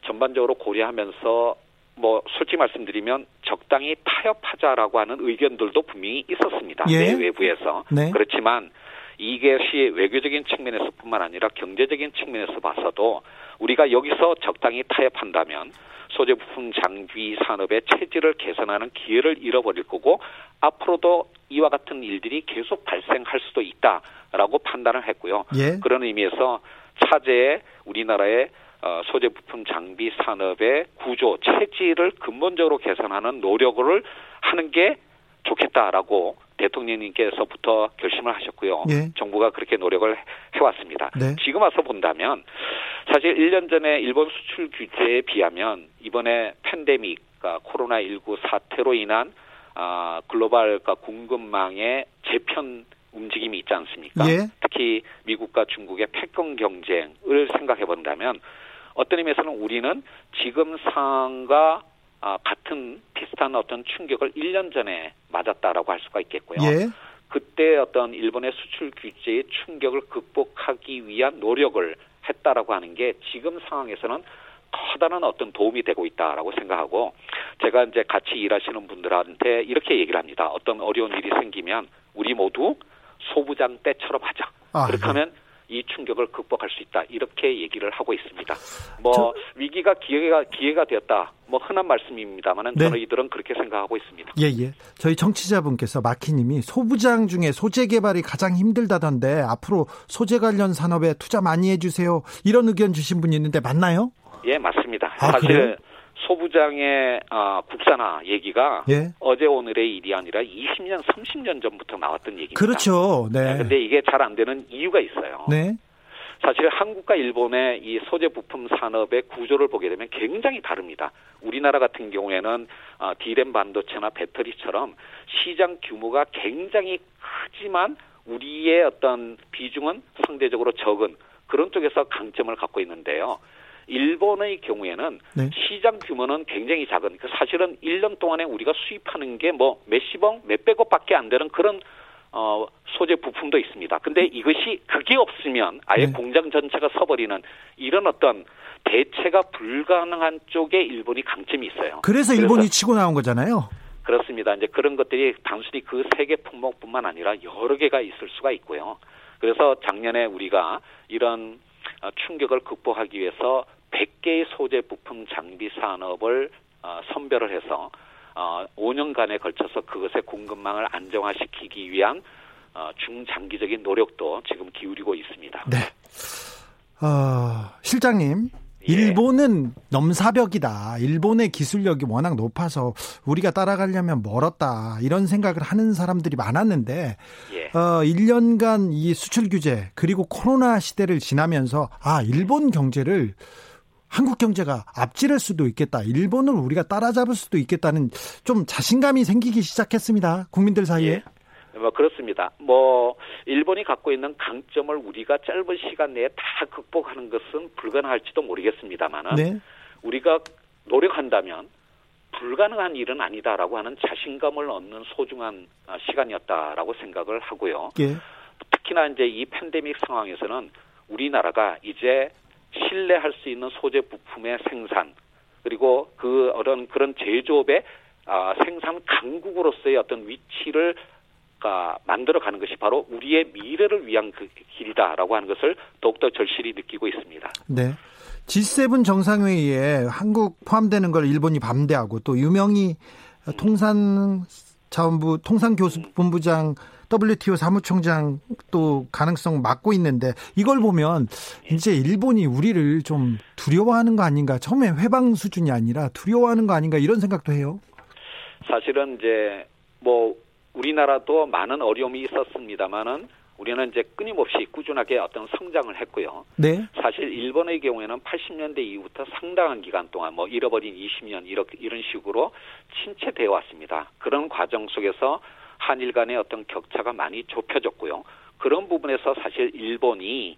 전반적으로 고려하면서 뭐 솔직히 말씀드리면 적당히 타협하자라고 하는 의견들도 분명히 있었습니다. 예. 외부에서 네. 그렇지만 이것이 외교적인 측면에서뿐만 아니라 경제적인 측면에서 봐서도 우리가 여기서 적당히 타협한다면 소재 부품 장비 산업의 체질을 개선하는 기회를 잃어버릴 거고 앞으로도 이와 같은 일들이 계속 발생할 수도 있다라고 판단을 했고요. 예. 그런 의미에서 차제에 우리나라의 어, 소재 부품 장비 산업의 구조 체질을 근본적으로 개선하는 노력을 하는 게 좋겠다라고 대통령님께서부터 결심을 하셨고요. 예. 정부가 그렇게 노력을 해왔습니다. 네. 지금 와서 본다면 사실 1년 전에 일본 수출 규제에 비하면 이번에 팬데믹, 그러니까 코로나19 사태로 인한 아, 글로벌 그러니까 공급망의 재편 움직임이 있지 않습니까? 예. 특히 미국과 중국의 패권 경쟁을 생각해 본다면 어떤 의미에서는 우리는 지금 상황과 아, 같은 비슷한 어떤 충격을 1년 전에 맞았다라고 할 수가 있겠고요. 예. 그때 어떤 일본의 수출 규제의 충격을 극복하기 위한 노력을 했다라고 하는 게 지금 상황에서는 커다란 어떤 도움이 되고 있다라고 생각하고 제가 이제 같이 일하시는 분들한테 이렇게 얘기를 합니다. 어떤 어려운 일이 생기면 우리 모두 소부장 때처럼 하자. 아, 그렇게 하면 네. 이 충격을 극복할 수 있다 이렇게 얘기를 하고 있습니다. 뭐 저... 위기가 기회가 기회가 되었다. 뭐 흔한 말씀입니다만은 네. 저희들은 그렇게 생각하고 있습니다. 예 예. 저희 청취자분께서 마키님이 소부장 중에 소재 개발이 가장 힘들다던데 앞으로 소재 관련 산업에 투자 많이 해주세요. 이런 의견 주신 분이 있는데 맞나요? 예 맞습니다. 아, 사실 그래요? 소부장의 아, 국산화 얘기가 예? 어제 오늘의 일이 아니라 20년, 30년 전부터 나왔던 얘기입니다. 그렇죠. 네. 근데 이게 잘 안 되는 이유가 있어요. 네. 사실 한국과 일본의 이 소재 부품 산업의 구조를 보게 되면 굉장히 다릅니다. 우리나라 같은 경우에는 어, 디램 반도체나 배터리처럼 시장 규모가 굉장히 크지만 우리의 어떤 비중은 상대적으로 적은 그런 쪽에서 강점을 갖고 있는데요. 일본의 경우에는 네. 시장 규모는 굉장히 작은 그 사실은 1년 동안에 우리가 수입하는 게 뭐 몇십억, 몇백억밖에 안 되는 그런 어, 소재 부품도 있습니다. 근데 이것이 그게 없으면 아예 네. 공장 전체가 서버리는 이런 어떤 대체가 불가능한 쪽에 일본이 강점이 있어요. 그래서 일본이 그래서 치고 나온 거잖아요. 그렇습니다. 이제 그런 것들이 단순히 그 세 개 품목뿐만 아니라 여러 개가 있을 수가 있고요. 그래서 작년에 우리가 이런 어, 충격을 극복하기 위해서 100개의 소재 부품 장비 산업을 어, 선별을 해서 어, 5년간에 걸쳐서 그것의 공급망을 안정화시키기 위한 어, 중장기적인 노력도 지금 기울이고 있습니다. 네. 어, 실장님, 예. 일본은 넘사벽이다. 일본의 기술력이 워낙 높아서 우리가 따라가려면 멀었다. 이런 생각을 하는 사람들이 많았는데, 예. 어, 1년간 이 수출 규제, 그리고 코로나 시대를 지나면서, 아, 일본 경제를 한국 경제가 앞지를 수도 있겠다. 일본을 우리가 따라잡을 수도 있겠다는 좀 자신감이 생기기 시작했습니다. 국민들 사이에. 예. 뭐 그렇습니다. 뭐 일본이 갖고 있는 강점을 우리가 짧은 시간 내에 다 극복하는 것은 불가능할지도 모르겠습니다만은 네. 우리가 노력한다면 불가능한 일은 아니다라고 하는 자신감을 얻는 소중한 아, 시간이었다라고 생각을 하고요. 예. 특히나 이제 이 팬데믹 상황에서는 우리나라가 이제 신뢰할 수 있는 소재 부품의 생산 그리고 그 어떤 그런 제조업의 아, 생산 강국으로서의 어떤 위치를 가 만들어가는 것이 바로 우리의 미래를 위한 그 길이다라고 하는 것을 더욱더 절실히 느끼고 있습니다. 네. G7 정상회의에 한국 포함되는 걸 일본이 반대하고 또 유명희 음. 통산 자원부 통상 교수 본부장 WTO 사무총장 또 가능성 맡고 있는데 이걸 보면 이제 일본이 우리를 좀 두려워하는 거 아닌가 처음에 회방 수준이 아니라 두려워하는 거 아닌가 이런 생각도 해요. 사실은 이제 뭐 우리나라도 많은 어려움이 있었습니다만은 우리는 이제 끊임없이 꾸준하게 어떤 성장을 했고요. 네. 사실 일본의 경우에는 80년대 이후부터 상당한 기간 동안 뭐 잃어버린 20년 이렇게 이런 식으로 침체되어 왔습니다. 그런 과정 속에서 한일 간의 어떤 격차가 많이 좁혀졌고요. 그런 부분에서 사실 일본이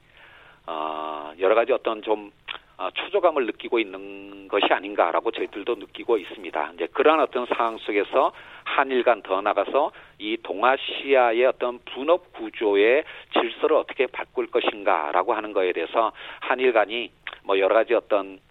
어 여러 가지 어떤 좀 어, 초조감을 느끼고 있는 것이 아닌가라고 저희들도 느끼고 있습니다. 이제 그러한 어떤 상황 속에서 한일 간 더 나가서 이 동아시아의 어떤 분업 구조의 질서를 어떻게 바꿀 것인가라고 하는 거에 대해서 한일 간이 뭐 여러 가지 어떤 어,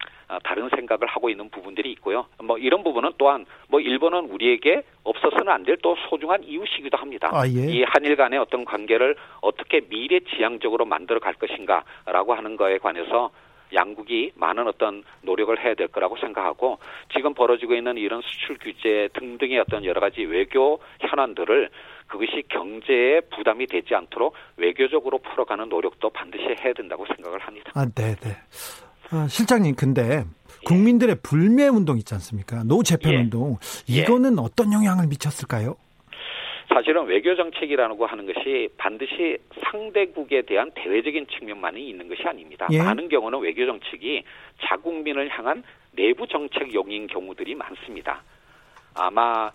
다른 생각을 하고 있는 부분들이 있고요. 뭐 이런 부분은 또한 뭐 일본은 우리에게 없어서는 안 될 또 소중한 이웃이기도 합니다. 아, 예. 이 한일 간의 어떤 관계를 어떻게 미래 지향적으로 만들어 갈 것인가라고 하는 거에 관해서 양국이 많은 어떤 노력을 해야 될 거라고 생각하고 지금 벌어지고 있는 이런 수출 규제 등등의 어떤 여러 가지 외교 현안들을 그것이 경제에 부담이 되지 않도록 외교적으로 풀어가는 노력도 반드시 해야 된다고 생각을 합니다. 아, 네, 네. 아, 실장님, 근데 국민들의 불매 운동 있지 않습니까? 노 재팬 예. 운동 이거는 예. 어떤 영향을 미쳤을까요? 사실은 외교 정책이라고 하는 것이 반드시 상대국에 대한 대외적인 측면만이 있는 것이 아닙니다. 예. 많은 경우는 외교 정책이 자국민을 향한 내부 정책용인 경우들이 많습니다. 아마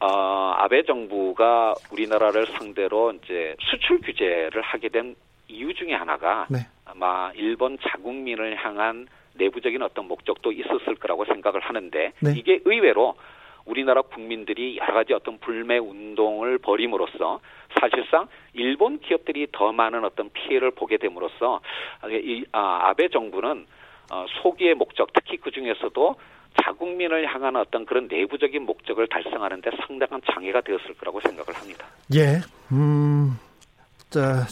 어, 아베 정부가 우리나라를 상대로 이제 수출 규제를 하게 된 이유 중에 하나가 네. 아마 일본 자국민을 향한 내부적인 어떤 목적도 있었을 거라고 생각을 하는데 네. 이게 의외로 우리나라 국민들이 여러 가지 어떤 불매 운동을 벌임으로써 사실상 일본 기업들이 더 많은 어떤 피해를 보게 됨으로써 이 아, 아베 정부는 어, 소기의 목적 특히 그 중에서도 자국민을 향한 어떤 그런 내부적인 목적을 달성하는데 상당한 장애가 되었을 거라고 생각을 합니다. 예. 음.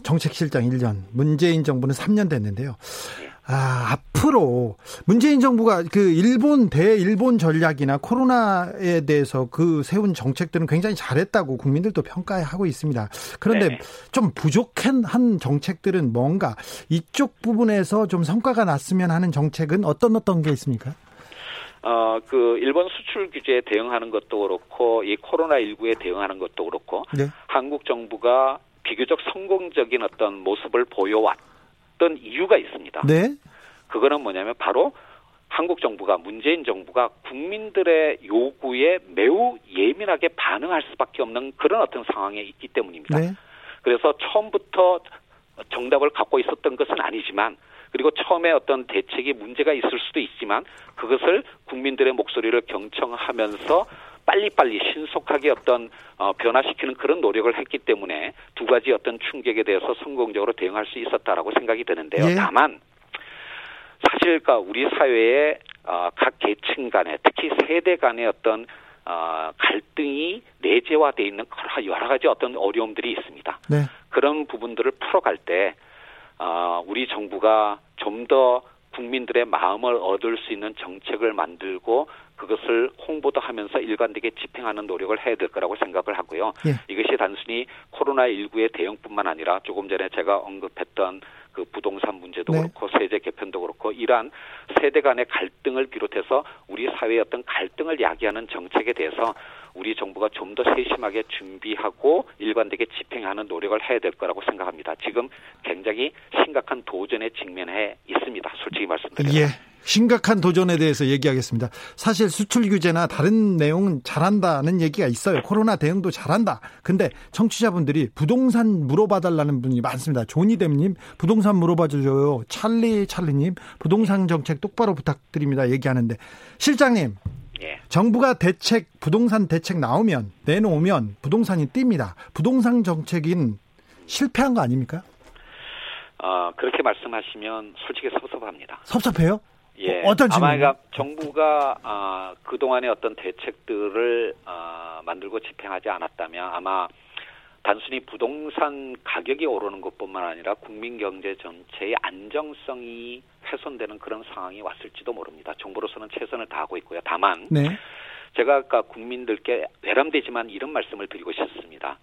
정책실장 1년, 문재인 정부는 3년 됐는데요. 예. 아, 앞으로 문재인 정부가 그 일본 대일본 전략이나 코로나에 대해서 그 세운 정책들은 굉장히 잘했다고 국민들도 평가하고 있습니다. 그런데 네. 좀 부족한 한 정책들은 뭔가 이쪽 부분에서 좀 성과가 났으면 하는 정책은 어떤 어떤 게 있습니까? 어, 그, 일본 수출 규제에 대응하는 것도 그렇고, 이 코로나19에 대응하는 것도 그렇고, 네. 한국 정부가 비교적 성공적인 어떤 모습을 보여왔 어떤 이유가 있습니다. 네. 그거는 뭐냐면 바로 한국 정부가 문재인 정부가 국민들의 요구에 매우 예민하게 반응할 수밖에 없는 그런 어떤 상황에 있기 때문입니다. 네. 그래서 처음부터 정답을 갖고 있었던 것은 아니지만 그리고 처음에 어떤 대책이 문제가 있을 수도 있지만 그것을 국민들의 목소리를 경청하면서 빨리빨리 신속하게 어떤 어, 변화시키는 그런 노력을 했기 때문에 두 가지 어떤 충격에 대해서 성공적으로 대응할 수 있었다라고 생각이 드는데요. 예. 다만 사실 까 우리 사회의 어, 각 계층 간에 특히 세대 간의 어떤 어, 갈등이 내재화돼 있는 여러 가지 어떤 어려움들이 있습니다. 네. 그런 부분들을 풀어갈 때 어, 우리 정부가 좀더 국민들의 마음을 얻을 수 있는 정책을 만들고 그것을 홍보도 하면서 일관되게 집행하는 노력을 해야 될 거라고 생각을 하고요. 예. 이것이 단순히 코로나19의 대응뿐만 아니라 조금 전에 제가 언급했던 그 부동산 문제도 네. 그렇고 세제 개편도 그렇고 이러한 세대 간의 갈등을 비롯해서 우리 사회의 어떤 갈등을 야기하는 정책에 대해서 우리 정부가 좀 더 세심하게 준비하고 일관되게 집행하는 노력을 해야 될 거라고 생각합니다. 지금 굉장히 심각한 도전에 직면해 있습니다. 솔직히 말씀드리면. 예. 심각한 도전에 대해서 얘기하겠습니다. 사실 수출 규제나 다른 내용은 잘한다는 얘기가 있어요. 코로나 대응도 잘한다. 근데 청취자분들이 부동산 물어봐달라는 분이 많습니다. 조니댐님 부동산 물어봐줘요. 찰리 찰리님 부동산 정책 똑바로 부탁드립니다. 얘기하는데 실장님 예. 정부가 대책 부동산 대책 나오면 내놓으면 부동산이 뜁니다. 부동산 정책인 실패한 거 아닙니까? 어, 그렇게 말씀하시면 솔직히 섭섭합니다. 섭섭해요? 예. 어떤 아마 그러니까 정부가 아, 그 동안의 어떤 대책들을 아, 만들고 집행하지 않았다면 아마 단순히 부동산 가격이 오르는 것뿐만 아니라 국민 경제 전체의 안정성이 훼손되는 그런 상황이 왔을지도 모릅니다. 정부로서는 최선을 다하고 있고요. 다만 네. 제가 아까 국민들께 외람되지만 이런 말씀을 드리고 싶습니다.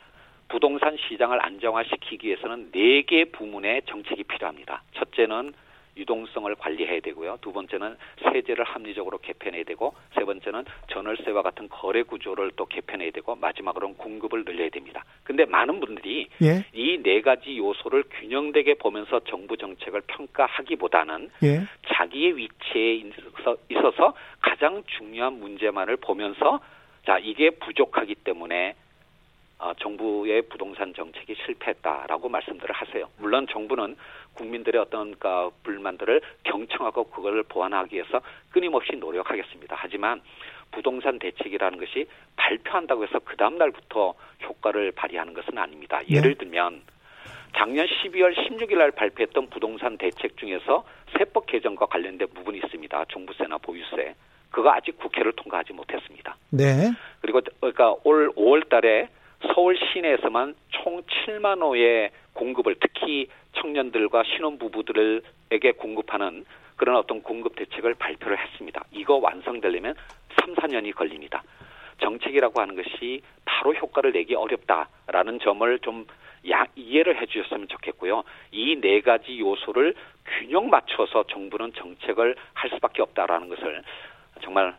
부동산 시장을 안정화시키기 위해서는 네 개 부문의 정책이 필요합니다. 첫째는 유동성을 관리해야 되고요. 두 번째는 세제를 합리적으로 개편해야 되고 세 번째는 전월세와 같은 거래 구조를 또 개편해야 되고 마지막으로는 공급을 늘려야 됩니다. 근데 많은 분들이 예. 이네 가지 요소를 균형되게 보면서 정부 정책을 평가하기보다는 예. 자기의 위치에 있어서, 있어서 가장 중요한 문제만을 보면서 자 이게 부족하기 때문에 어, 정부의 부동산 정책이 실패했다라고 말씀들을 하세요. 물론 정부는 국민들의 어떤 그 불만들을 경청하고 그걸 보완하기 위해서 끊임없이 노력하겠습니다. 하지만 부동산 대책이라는 것이 발표한다고 해서 그 다음 날부터 효과를 발휘하는 것은 아닙니다. 네. 예를 들면 작년 12월 16일 날 발표했던 부동산 대책 중에서 세법 개정과 관련된 부분이 있습니다. 종부세나 보유세. 그거 아직 국회를 통과하지 못했습니다. 네. 그리고 그러니까 올 5월 달에 서울 시내에서만 총 7만 호의 공급을 특히 청년들과 신혼부부들에게 공급하는 그런 어떤 공급 대책을 발표를 했습니다. 이거 완성되려면 3, 4년이 걸립니다. 정책이라고 하는 것이 바로 효과를 내기 어렵다라는 점을 좀 야, 이해를 해 주셨으면 좋겠고요. 이 네 가지 요소를 균형 맞춰서 정부는 정책을 할 수밖에 없다라는 것을 정말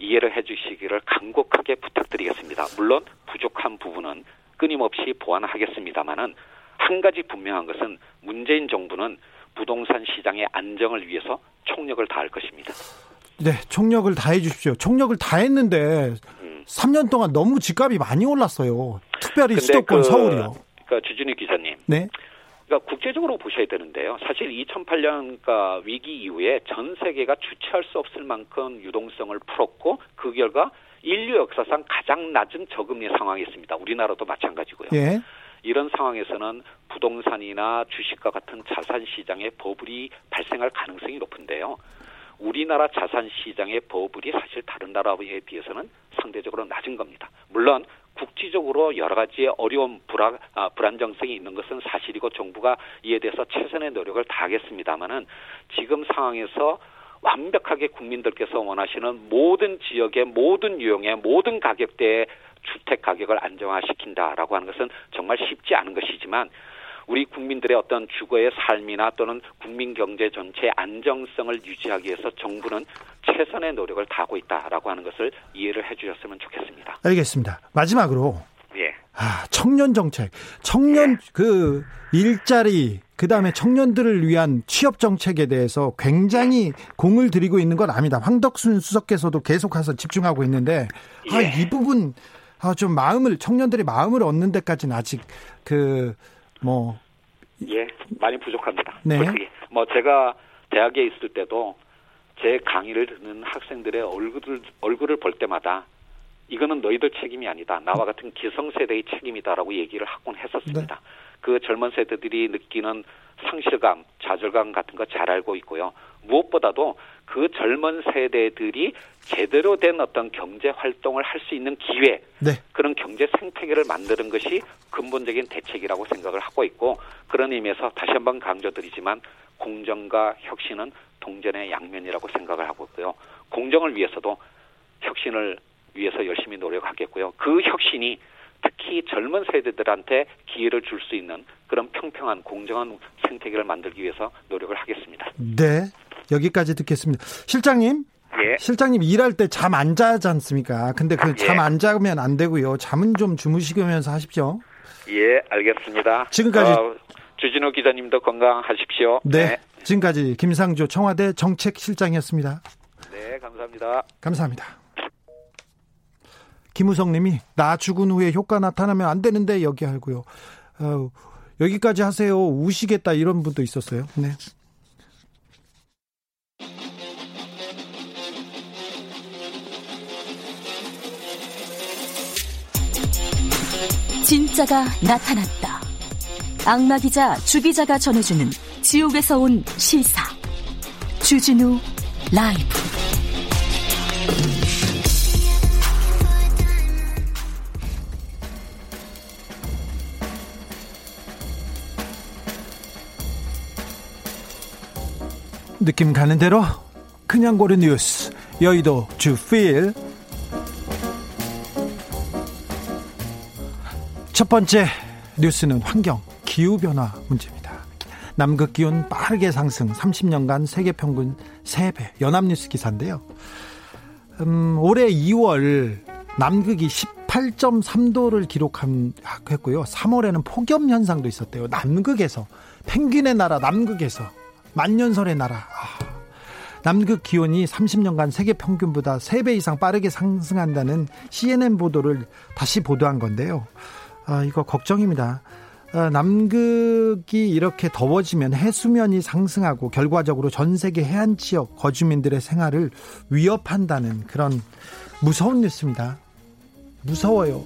이해를 해 주시기를 간곡하게 부탁드리겠습니다. 물론 부족한 부분은 끊임없이 보완하겠습니다만은 한 가지 분명한 것은 문재인 정부는 부동산 시장의 안정을 위해서 총력을 다할 것입니다. 네, 총력을 다해 주십시오. 총력을 다했는데 음. 3년 동안 너무 집값이 많이 올랐어요. 특별히 수도권 그, 서울이요. 그러니까 주진희 기자님. 네. 그러니까 국제적으로 보셔야 되는데요. 사실 2008년 그러니까 위기 이후에 전 세계가 주체할 수 없을 만큼 유동성을 풀었고 그 결과 인류 역사상 가장 낮은 저금리 상황이었습니다. 우리나라도 마찬가지고요. 예. 이런 상황에서는 부동산이나 주식과 같은 자산 시장의 버블이 발생할 가능성이 높은데요. 우리나라 자산 시장의 버블이 사실 다른 나라에 비해서는 상대적으로 낮은 겁니다. 물론 국지적으로 여러 가지의 어려운 불안, 아, 불안정성이 있는 것은 사실이고 정부가 이에 대해서 최선의 노력을 다하겠습니다마는 지금 상황에서 완벽하게 국민들께서 원하시는 모든 지역의 모든 유형의 모든 가격대의 주택 가격을 안정화시킨다라고 하는 것은 정말 쉽지 않은 것이지만 우리 국민들의 어떤 주거의 삶이나 또는 국민 경제 전체의 안정성을 유지하기 위해서 정부는 최선의 노력을 다하고 있다라고 하는 것을 이해를 해 주셨으면 좋겠습니다. 알겠습니다. 마지막으로 예. 아, 청년 정책. 청년 예. 그 일자리 그 다음에 청년들을 위한 취업 정책에 대해서 굉장히 공을 들이고 있는 건 압니다. 황덕순 수석께서도 계속해서 집중하고 있는데 아, 이 부분 아, 좀 마음을 청년들의 마음을 얻는 데까지는 아직 그 뭐 예, 많이 부족합니다. 네. 솔직히 뭐 제가 대학에 있을 때도 제 강의를 듣는 학생들의 얼굴을 얼굴을 볼 때마다 이거는 너희들 책임이 아니다. 나와 같은 기성세대의 책임이다라고 얘기를 하곤 했었습니다. 네. 그 젊은 세대들이 느끼는 상실감, 좌절감 같은 거 잘 알고 있고요. 무엇보다도 그 젊은 세대들이 제대로 된 어떤 경제 활동을 할 수 있는 기회, 네. 그런 경제 생태계를 만드는 것이 근본적인 대책이라고 생각을 하고 있고 그런 의미에서 다시 한번 강조드리지만 공정과 혁신은 동전의 양면이라고 생각을 하고 있고요. 공정을 위해서도 혁신을 위해서 열심히 노력하겠고요. 그 혁신이 특히 젊은 세대들한테 기회를 줄 수 있는 그런 평평한 공정한 생태계를 만들기 위해서 노력을 하겠습니다. 네. 여기까지 듣겠습니다. 실장님. 예. 실장님 일할 때 잠 안 자지 않습니까? 근데 그 잠안 예. 자면 안 되고요. 잠은 좀 주무시면서 하십시오. 예, 알겠습니다. 지금까지 어, 주진우 기자님도 건강하십시오. 네. 네. 지금까지 김상조 청와대 정책실장이었습니다. 네, 감사합니다. 감사합니다. 김우성 님이 나 죽은 후에 효과 나타나면 안 되는데 여기 하고요. 어, 여기까지 하세요. 우시겠다 이런 분도 있었어요. 네. 진짜가 나타났다. 악마 기자 주 기자가 전해주는 지옥에서 온 실사. 주진우 라이브. 느낌 가는 대로 그냥 고른 뉴스 여의도 주필 첫 번째 뉴스는 환경 기후 변화 문제입니다. 남극 기온 빠르게 상승 30년간 세계 평균 3배 연합뉴스 기사인데요. 음, 올해 2월 남극이 18.3도를 기록했고요. 3월에는 폭염 현상도 있었대요. 남극에서 펭귄의 나라 남극에서 만년설의 나라. 아, 남극 기온이 30년간 세계 평균보다 3배 이상 빠르게 상승한다는 CNN 보도를 다시 보도한 건데요. 아, 이거 걱정입니다. 아, 남극이 이렇게 더워지면 해수면이 상승하고 결과적으로 전 세계 해안 지역 거주민들의 생활을 위협한다는 그런 무서운 뉴스입니다. 무서워요.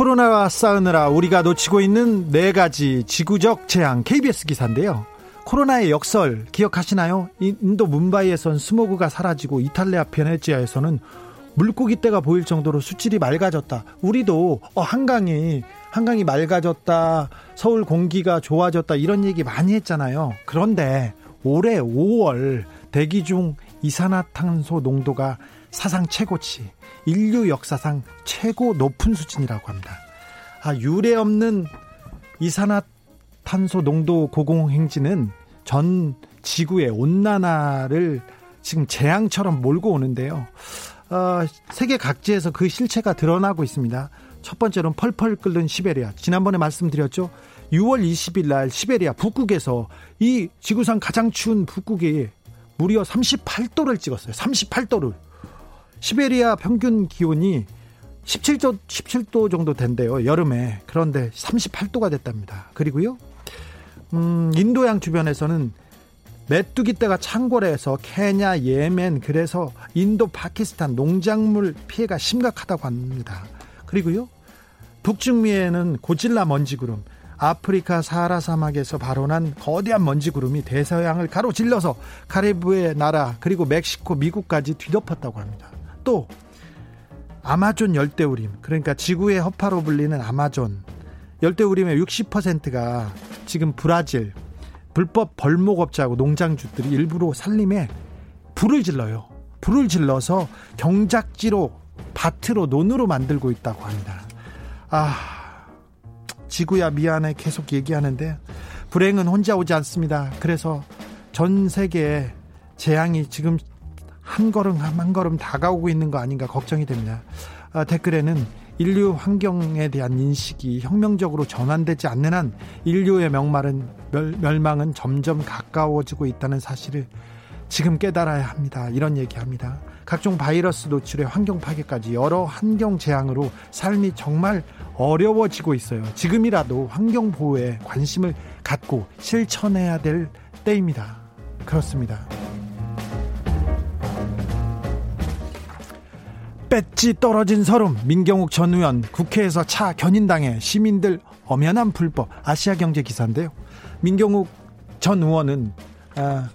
코로나와 싸우느라 우리가 놓치고 있는 네 가지 지구적 재앙 KBS 기사인데요. 코로나의 역설 기억하시나요? 인도 문바이에선 스모그가 사라지고 이탈리아 베네지아에서는 물고기 떼가 보일 정도로 수질이 맑아졌다. 우리도 어, 한강이 한강이 맑아졌다. 서울 공기가 좋아졌다. 이런 얘기 많이 했잖아요. 그런데 올해 5월 대기 중 이산화탄소 농도가 사상 최고치, 인류 역사상 최고 높은 수준이라고 합니다. 아, 유례 없는 이산화탄소 농도 고공행진은 전 지구의 온난화를 지금 재앙처럼 몰고 오는데요. 어, 세계 각지에서 그 실체가 드러나고 있습니다. 첫 번째로는 펄펄 끓는 시베리아. 지난번에 말씀드렸죠. 6월 20일 날 시베리아 북극에서 이 지구상 가장 추운 북극이 무려 38도를 찍었어요. 38도를. 시베리아 평균 기온이 17도 17도 정도 된대요. 여름에. 그런데 38도가 됐답니다. 그리고요. 음, 인도양 주변에서는 메뚜기 떼가 창궐해서 케냐, 예멘, 그래서 인도, 파키스탄 농작물 피해가 심각하다고 합니다. 그리고요, 북중미에는 고질라 먼지구름, 아프리카 사하라 사막에서 발원한 거대한 먼지구름이 대서양을 가로질러서 카리브의 나라 그리고 멕시코, 미국까지 뒤덮었다고 합니다. 또 아마존 열대우림, 그러니까 지구의 허파로 불리는 아마존 열대우림의 60%가 지금 브라질, 불법 벌목업자하고 농장주들이 일부러 산림에 불을 질러요. 불을 질러서 경작지로 밭으로 논으로 만들고 있다고 합니다. 아, 지구야 미안해 계속 얘기하는데 불행은 혼자 오지 않습니다. 그래서 전 세계에 재앙이 지금 한 걸음 한 걸음 다가오고 있는 거 아닌가 걱정이 됩니다. 아, 댓글에는 인류 환경에 대한 인식이 혁명적으로 전환되지 않는 한 인류의 명말은 멸, 망은 점점 가까워지고 있다는 사실을 지금 깨달아야 합니다. 이런 얘기합니다. 각종 바이러스 노출에 환경 파괴까지 여러 환경 재앙으로 삶이 정말 어려워지고 있어요. 지금이라도 환경 보호에 관심을 갖고 실천해야 될 때입니다. 그렇습니다. 배지 떨어진 서름 민경욱 전 의원 국회에서 차 견인당해 시민들 엄연한 불법 아시아경제 기사인데요. 민경욱 전 의원은 아,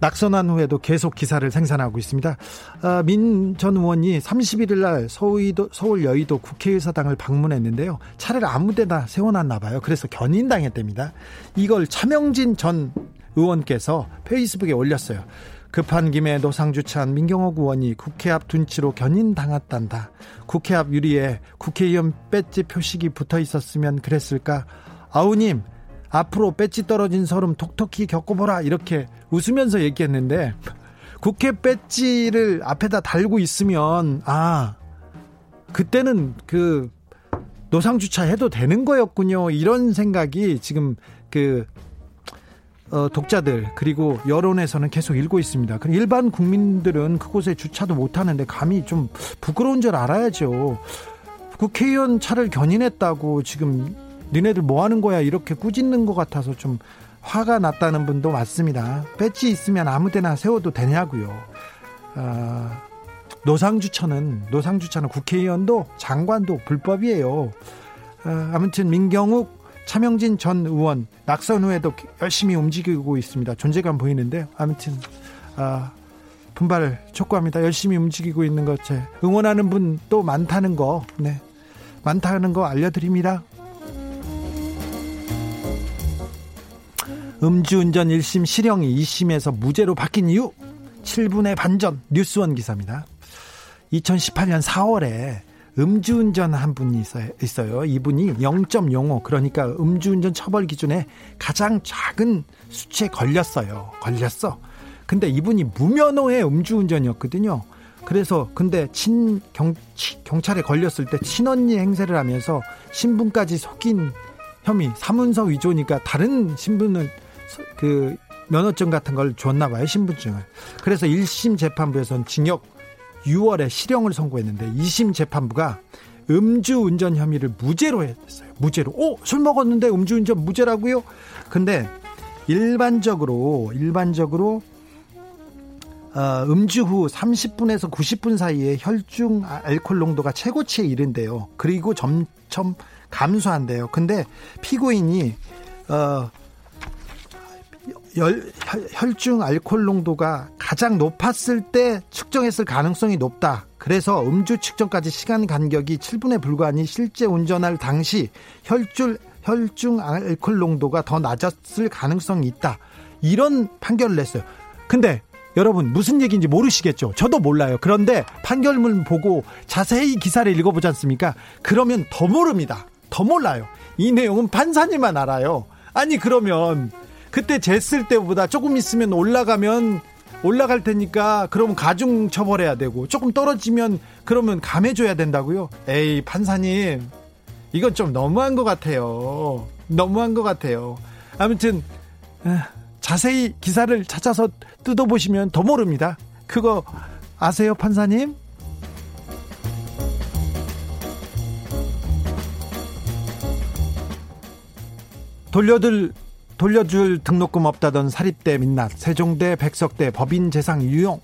낙선한 후에도 계속 기사를 생산하고 있습니다. 아, 민전 의원이 31일 날 서울도, 서울 여의도 국회의사당을 방문했는데요. 차를 아무데나 세워놨나 봐요. 그래서 견인당했답니다. 이걸 차명진 전 의원께서 페이스북에 올렸어요. 급한 김에 노상주찬 민경호 의원이 국회 앞 둔치로 견인당했단다. 국회 앞 유리에 국회의원 배지 표식이 붙어 있었으면 그랬을까? 아우님, 앞으로 배지 떨어진 서름 톡톡히 겪어보라. 이렇게 웃으면서 얘기했는데, 국회 배지를 앞에다 달고 있으면, 아, 그때는 그 노상주차 해도 되는 거였군요. 이런 생각이 지금 그 어, 독자들 그리고 여론에서는 계속 일고 있습니다. 그럼 일반 국민들은 그곳에 주차도 못 하는데 감히 좀 부끄러운 줄 알아야죠. 국회의원 차를 견인했다고 지금 니네들 뭐 하는 거야 이렇게 꾸짖는 것 같아서 좀 화가 났다는 분도 많습니다. 배지 있으면 아무데나 세워도 되냐고요. 아, 노상주차는 노상주차는 국회의원도 장관도 불법이에요. 아, 아무튼 민경욱 차명진 전 의원 낙선 후에도 열심히 움직이고 있습니다. 존재감 보이는데 아무튼 아, 분발 촉구합니다. 열심히 움직이고 있는 것 제 응원하는 분 또 많다는 거, 네, 많다는 거 알려드립니다. 음주운전 1심 실형이 2심에서 무죄로 바뀐 이유 7분의 반전 뉴스원 기사입니다. 2018년 4월에 음주운전 한 분이 있어요. 이분이 0.05 그러니까 음주운전 처벌 기준에 가장 작은 수치에 걸렸어요. 걸렸어. 근데 이분이 무면허의 음주운전이었거든요. 그래서 근데 친 경, 경찰에 걸렸을 때 친언니 행세를 하면서 신분까지 속인 혐의 사문서 위조니까 다른 신분을 그 면허증 같은 걸 줬나 봐요 신분증을 그래서 1심 재판부에서는 징역 6월에 실형을 선고했는데 2심 재판부가 음주운전 혐의를 무죄로 했어요. 무죄로. 오, 술 먹었는데 음주운전 무죄라고요? 근데 일반적으로 일반적으로 어, 음주 후 30분에서 90분 사이에 혈중 알코올 농도가 최고치에 이른대요. 그리고 점점 감소한대요. 근데 피고인이 어, 열, 혈중 알코올 농도가 가장 높았을 때 측정했을 가능성이 높다. 그래서 음주 측정까지 시간 간격이 7분에 불과하니 실제 운전할 당시 혈중 혈중 알코올 농도가 더 낮았을 가능성이 있다. 이런 판결을 냈어요. 근데 여러분 무슨 얘기인지 모르시겠죠? 저도 몰라요. 그런데 판결문 보고 자세히 기사를 읽어보지 않습니까? 그러면 더 모릅니다. 더 몰라요. 이 내용은 판사님만 알아요. 아니 그러면 그때 쟀을 때보다 조금 있으면 올라가면 올라갈 테니까 그러면 가중 처벌해야 되고 조금 떨어지면 그러면 감해줘야 된다고요? 에이 판사님 이건 좀 너무한 것 같아요. 너무한 것 같아요. 아무튼 자세히 기사를 찾아서 뜯어보시면 더 모릅니다. 그거 아세요 판사님? 돌려들 돌려줄 등록금 없다던 사립대 민낯, 세종대, 백석대, 법인 재상 유용,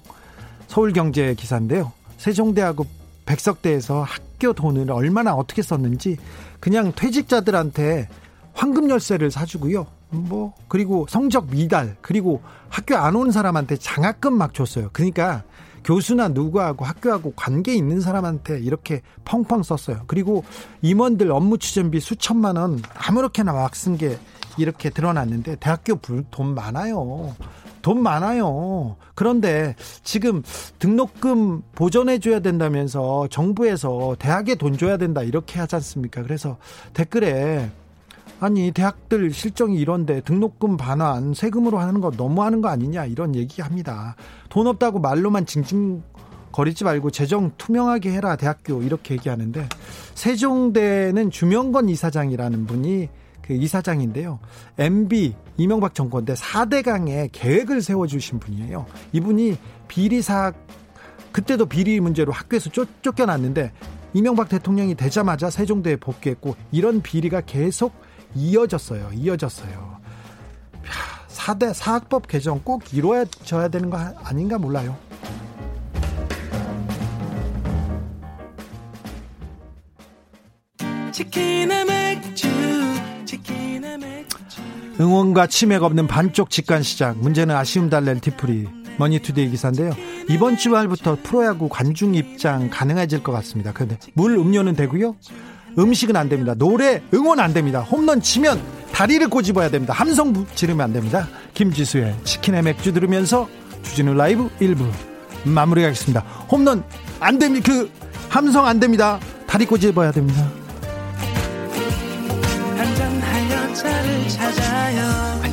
서울경제 기사인데요. 세종대하고 백석대에서 학교 돈을 얼마나 어떻게 썼는지 그냥 퇴직자들한테 황금 열쇠를 사주고요. 뭐 그리고 성적 미달 그리고 학교 안 온 사람한테 장학금 막 줬어요. 그러니까 교수나 누구하고 학교하고 관계 있는 사람한테 이렇게 펑펑 썼어요. 그리고 임원들 업무 추진비 수천만 원 아무렇게나 막 쓴 게 이렇게 드러났는데 대학교 돈 많아요. 돈 많아요. 그런데 지금 등록금 보전해 줘야 된다면서 정부에서 대학에 돈 줘야 된다 이렇게 하지 않습니까? 그래서 댓글에 아니 대학들 실정이 이런데 등록금 반환 세금으로 하는 거 너무하는 거 아니냐 이런 얘기합니다. 돈 없다고 말로만 징징 거리지 말고 재정 투명하게 해라 대학교 이렇게 얘기하는데 세종대는 주명건 이사장이라는 분이 그 이사장인데요. MB 이명박 정권 때 4대강의 계획을 세워주신 분이에요. 이분이 비리 사 그때도 비리 문제로 학교에서 쫓, 쫓겨났는데 이명박 대통령이 되자마자 세종대에 복귀했고 이런 비리가 계속 이어졌어요. 이어졌어요. 4대 사학법 개정 꼭 이루어져야 되는 거 아닌가 몰라요. 치킨의 맥주 응원과 치맥 없는 반쪽 직관 시장 문제는 아쉬움 달랠 티프리 머니투데이 기사인데요. 이번 주말부터 프로야구 관중 입장 가능해질 것 같습니다. 그런데 물 음료는 되고요. 음식은 안 됩니다. 노래 응원 안 됩니다. 홈런 치면 다리를 꼬집어야 됩니다. 함성 지르면 안 됩니다. 김지수의 치킨의 맥주 들으면서 주진우 라이브 1부 마무리하겠습니다. 홈런 안 됩니다. 그 함성 안 됩니다. 다리 꼬집어야 됩니다. 찾아요.